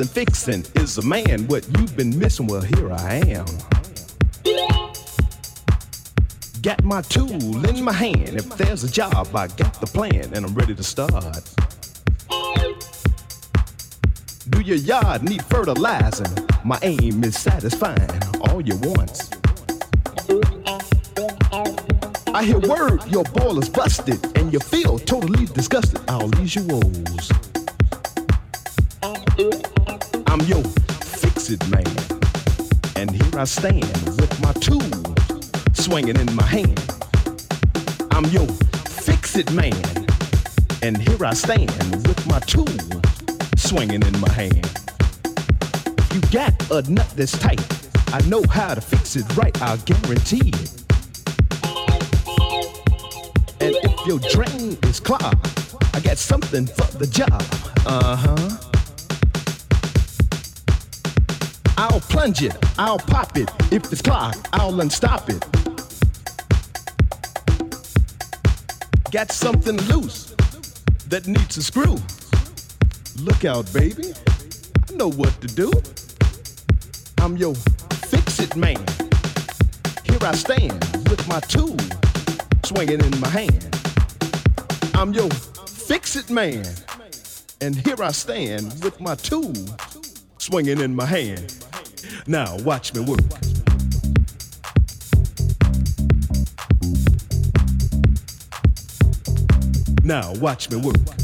something fixing. Is a man what you've been missing? Well, here I am. Got my tool in my hand. If there's a job, I got the plan and I'm ready to start. Do your yard need fertilizing? My aim is satisfying all your wants. I hear word your boiler's busted and you feel totally disgusted. I'll ease your woes. I stand with my tool swinging in my hand. I'm your fix-it man. And here I stand with my tool swinging in my hand. You got a nut that's tight, I know how to fix it right, I'll guarantee it. And if your drain is clogged, I got something for the job. Uh huh. Plunge it, I'll pop it. If it's clogged, I'll unstop it. Got something loose that needs a screw. Look out, baby. I know what to do. I'm your fix it man. Here I stand with my tool swinging in my hand. I'm your fix it man. And here I stand with my tool swinging in my hand. Now watch me work. Now watch me work.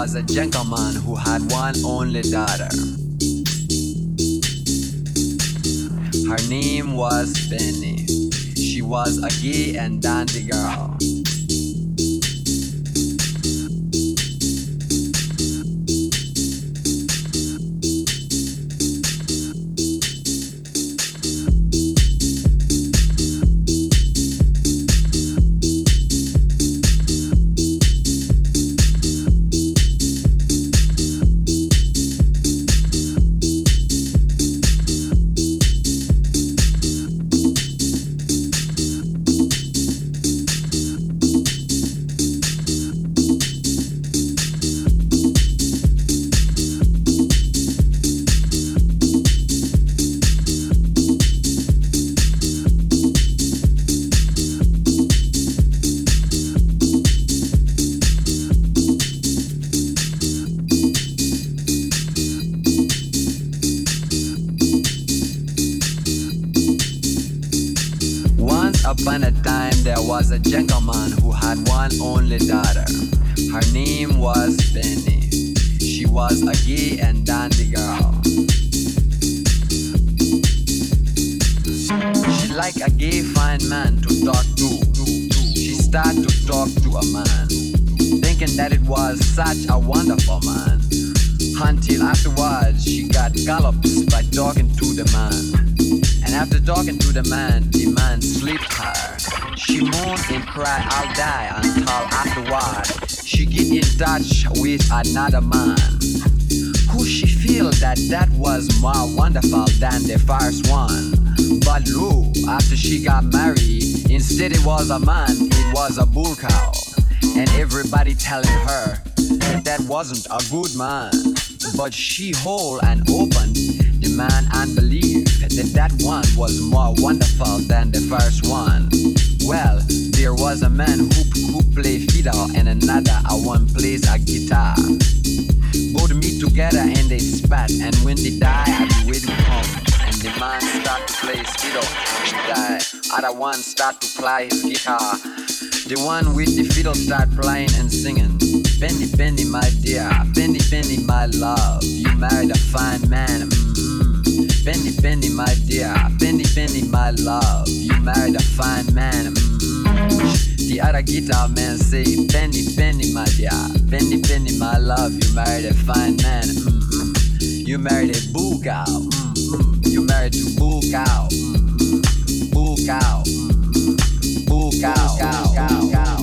Was a gentleman who had one only daughter. Her name was Penny. She was a gay and dandy girl. Was a man, it was a bull cow. And everybody telling her that wasn't a good man. But she whole and open the man and believe that that one was more wonderful than the first one. Well, there was a man who who play fiddle and another a one plays a guitar. Both meet together and they spat, and when they die, I be waiting home. And the man start to play fiddle and die. Other one start to play his guitar. The one with the fiddle start playing and singing. Penny, penny, my dear, penny, penny, my love. You married a fine man. Mm-hmm. Penny, penny, my dear, penny, penny, my love. You married a fine man. Mm-hmm. The other guitar man say, Penny, penny, my dear, penny, penny, my love. You married a fine man. Mm-hmm. You married a boo cow. Mm-hmm. You married to boo cow. Mm-hmm. Boo cow. Go. Go. Go. Go.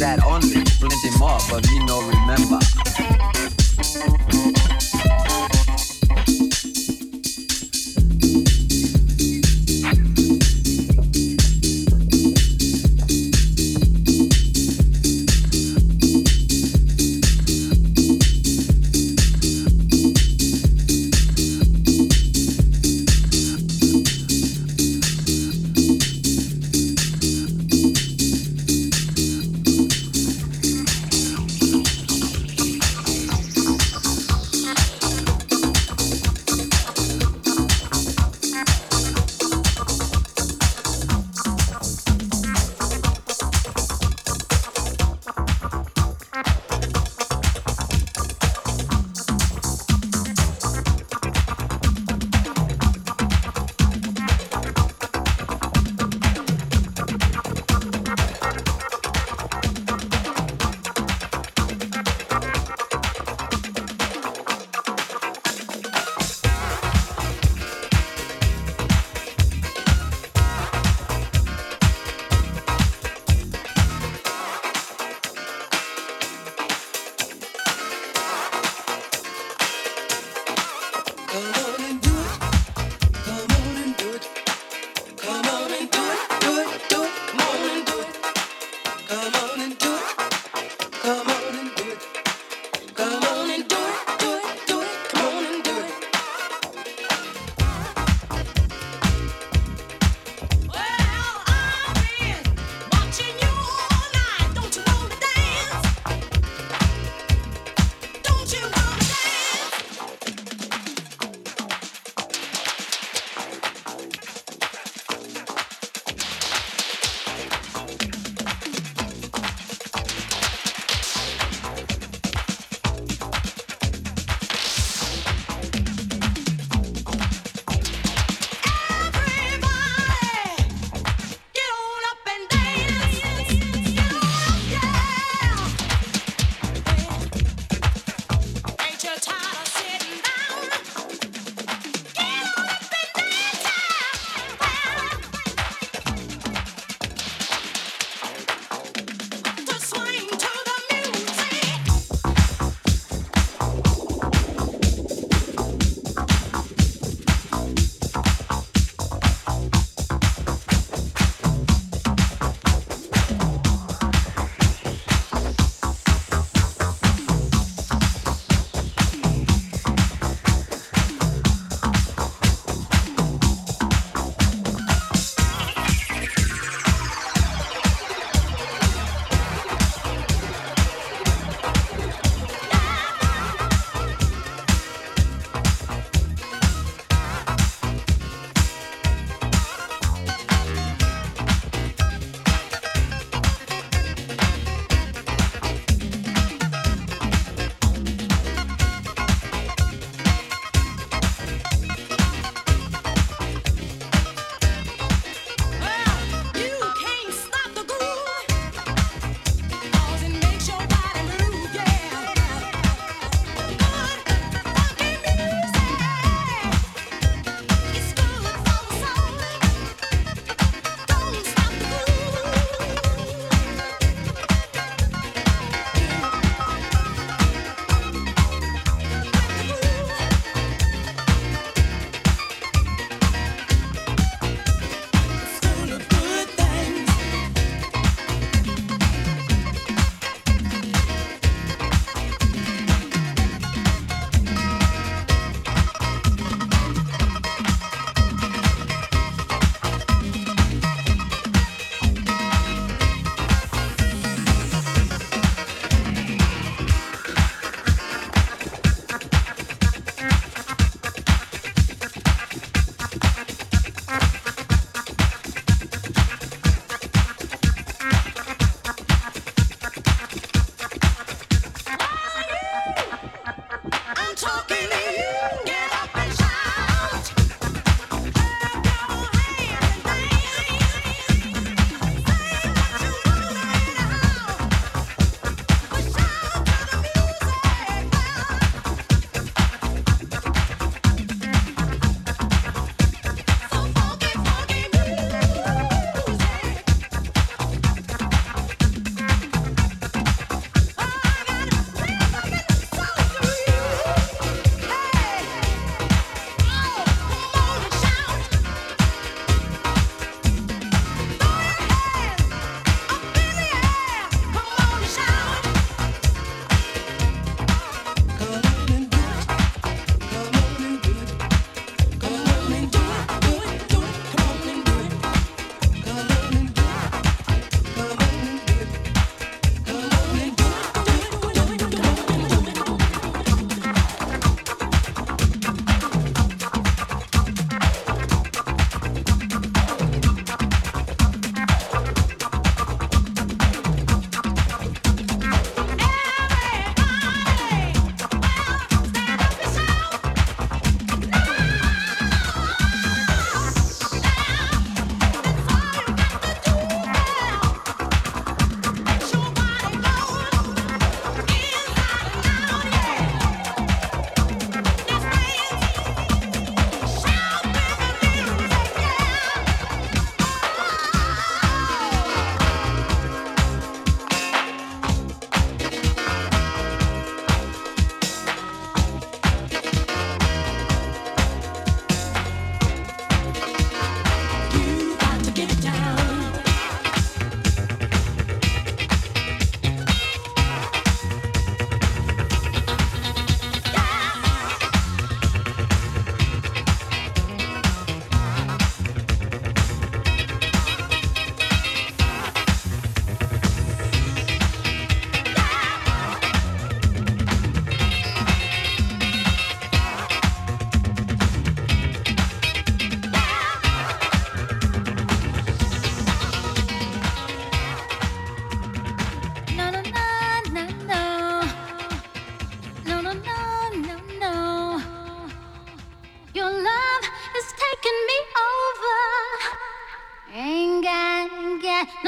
that only, blend him more, but me no remember.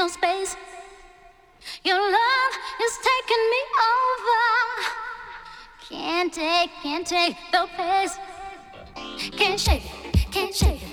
no space. Your love is taking me over. Can't take, can't take the pace. Can't shake, can't shake.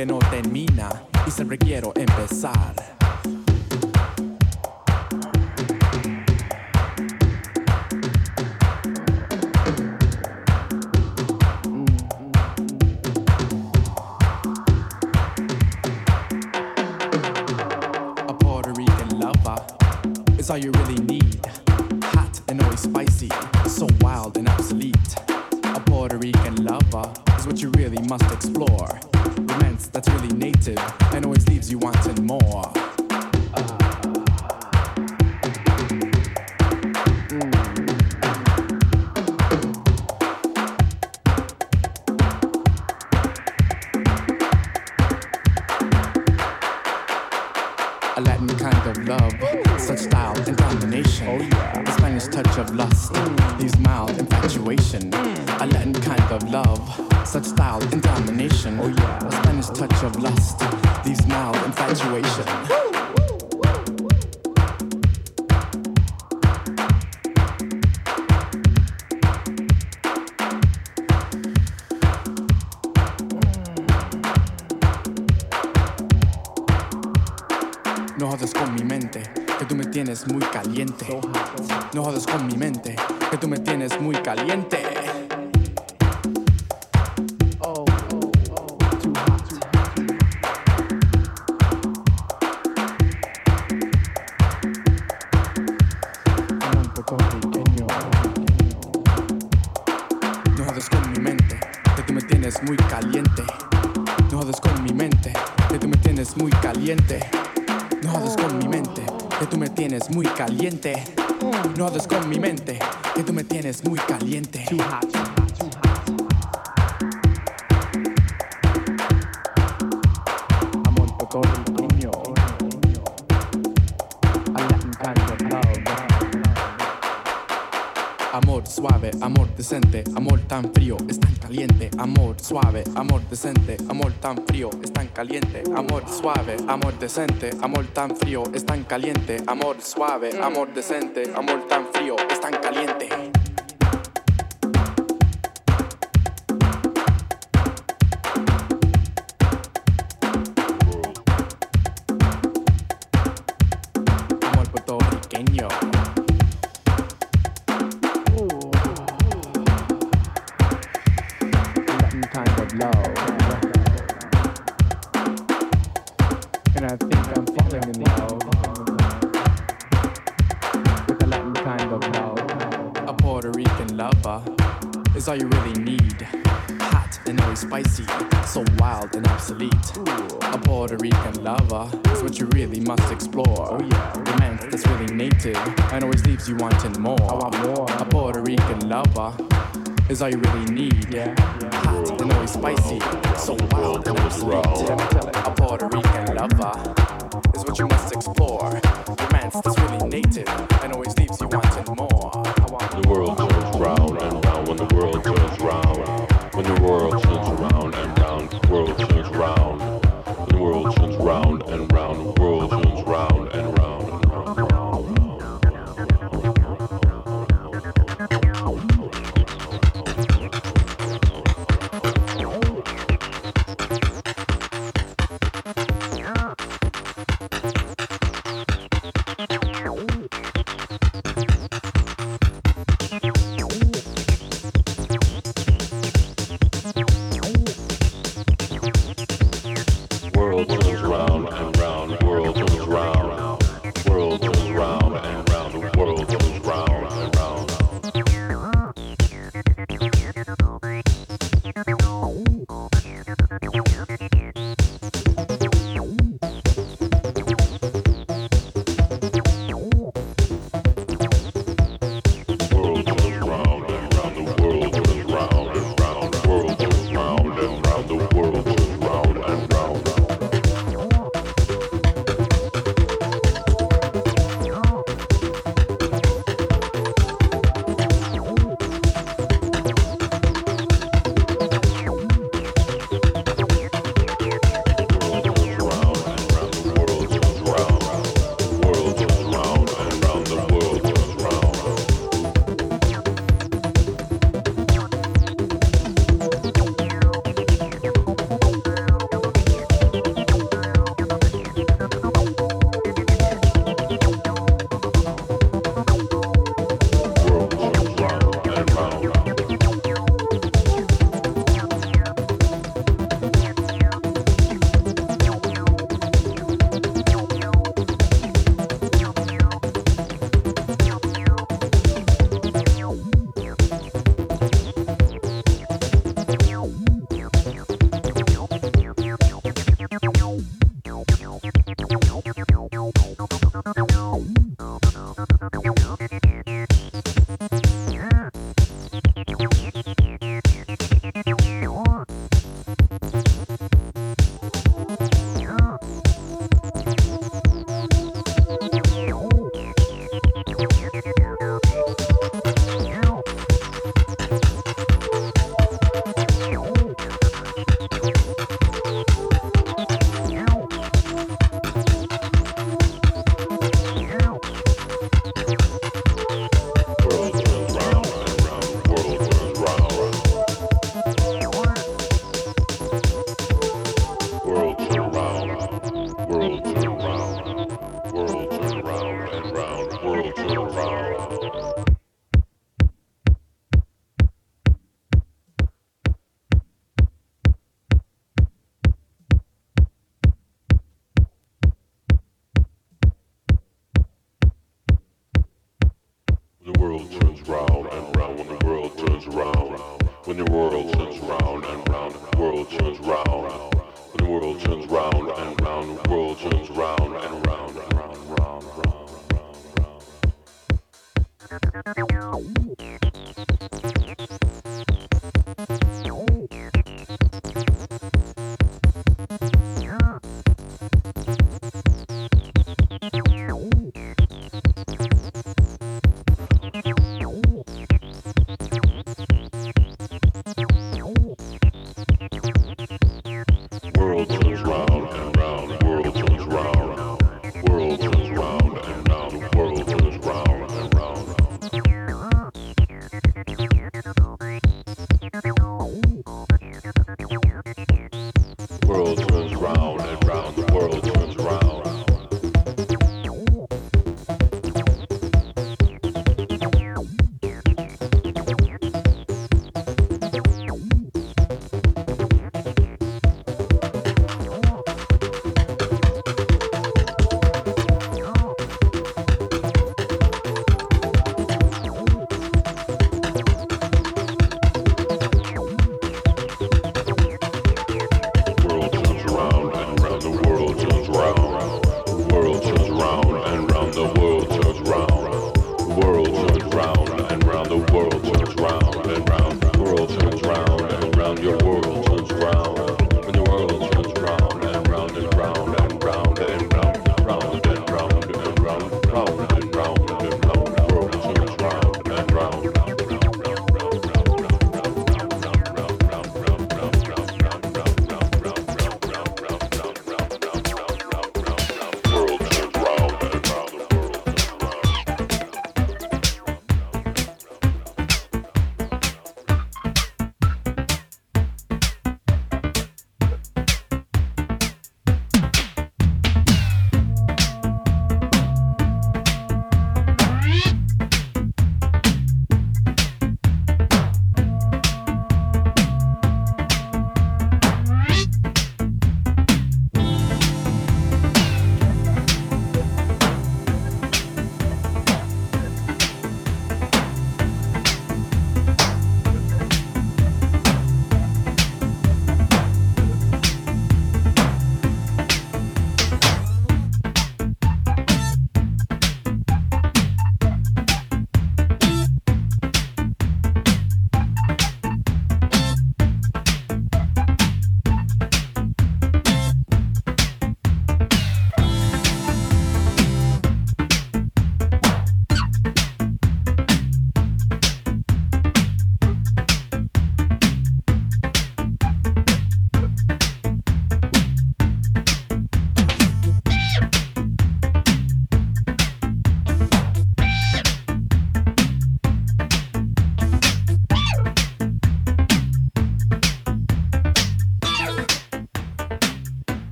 que no termina y siempre quiero empezar. something. muy caliente. No hables con mi mente, que tú me tienes muy caliente. Too hot. Amor Amor suave, amor decente, amor tan frío amor suave, amor decente, amor tan frío, es tan caliente, amor suave, amor decente, amor tan frío, es tan caliente, amor suave, amor decente, amor tan frío, es tan caliente. you wanting more. I want more. A Puerto Rican lover is all you really need. Yeah. Hot and always spicy, so wild and so sweet. A Puerto Rican lover.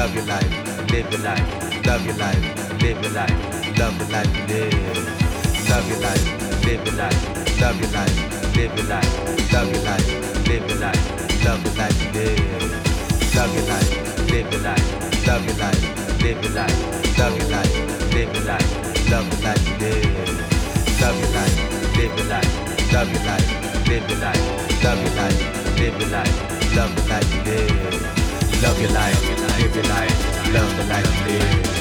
Mm-hmm. Boo cow. cow, cow, cow. Love your life, live Love your life, live your life, love your life, live your life, love your life, live your life, love your life, live. Love your life, live your life, love your life, live your life, love your life, live your life, love your life, live. Love your life, live and night, love the night today, love your life, live. love the life, love the life, live.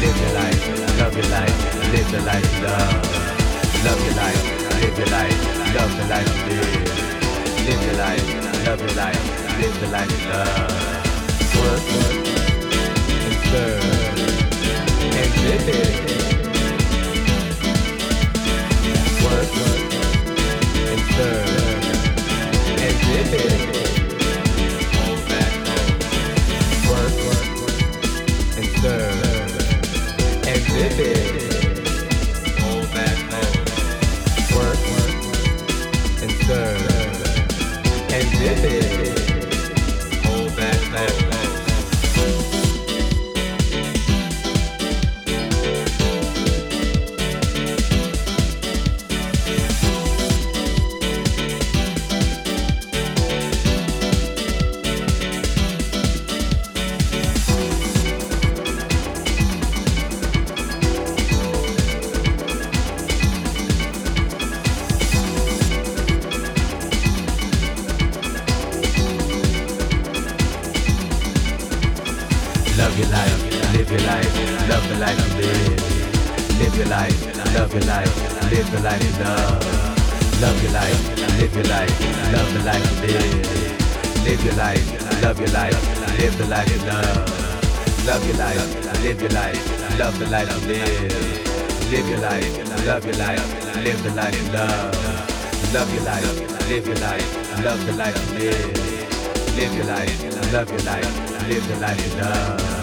Live your life, love your life, live the life, love. Love your life, live your life, love the life, live. Live your life, love your life, live the life, love. Work, and serve, and live it. Work, and serve, and live it. And love the light I live. Live your life, love your life, Live the light and I live your life, love the light in love. Love your life you love.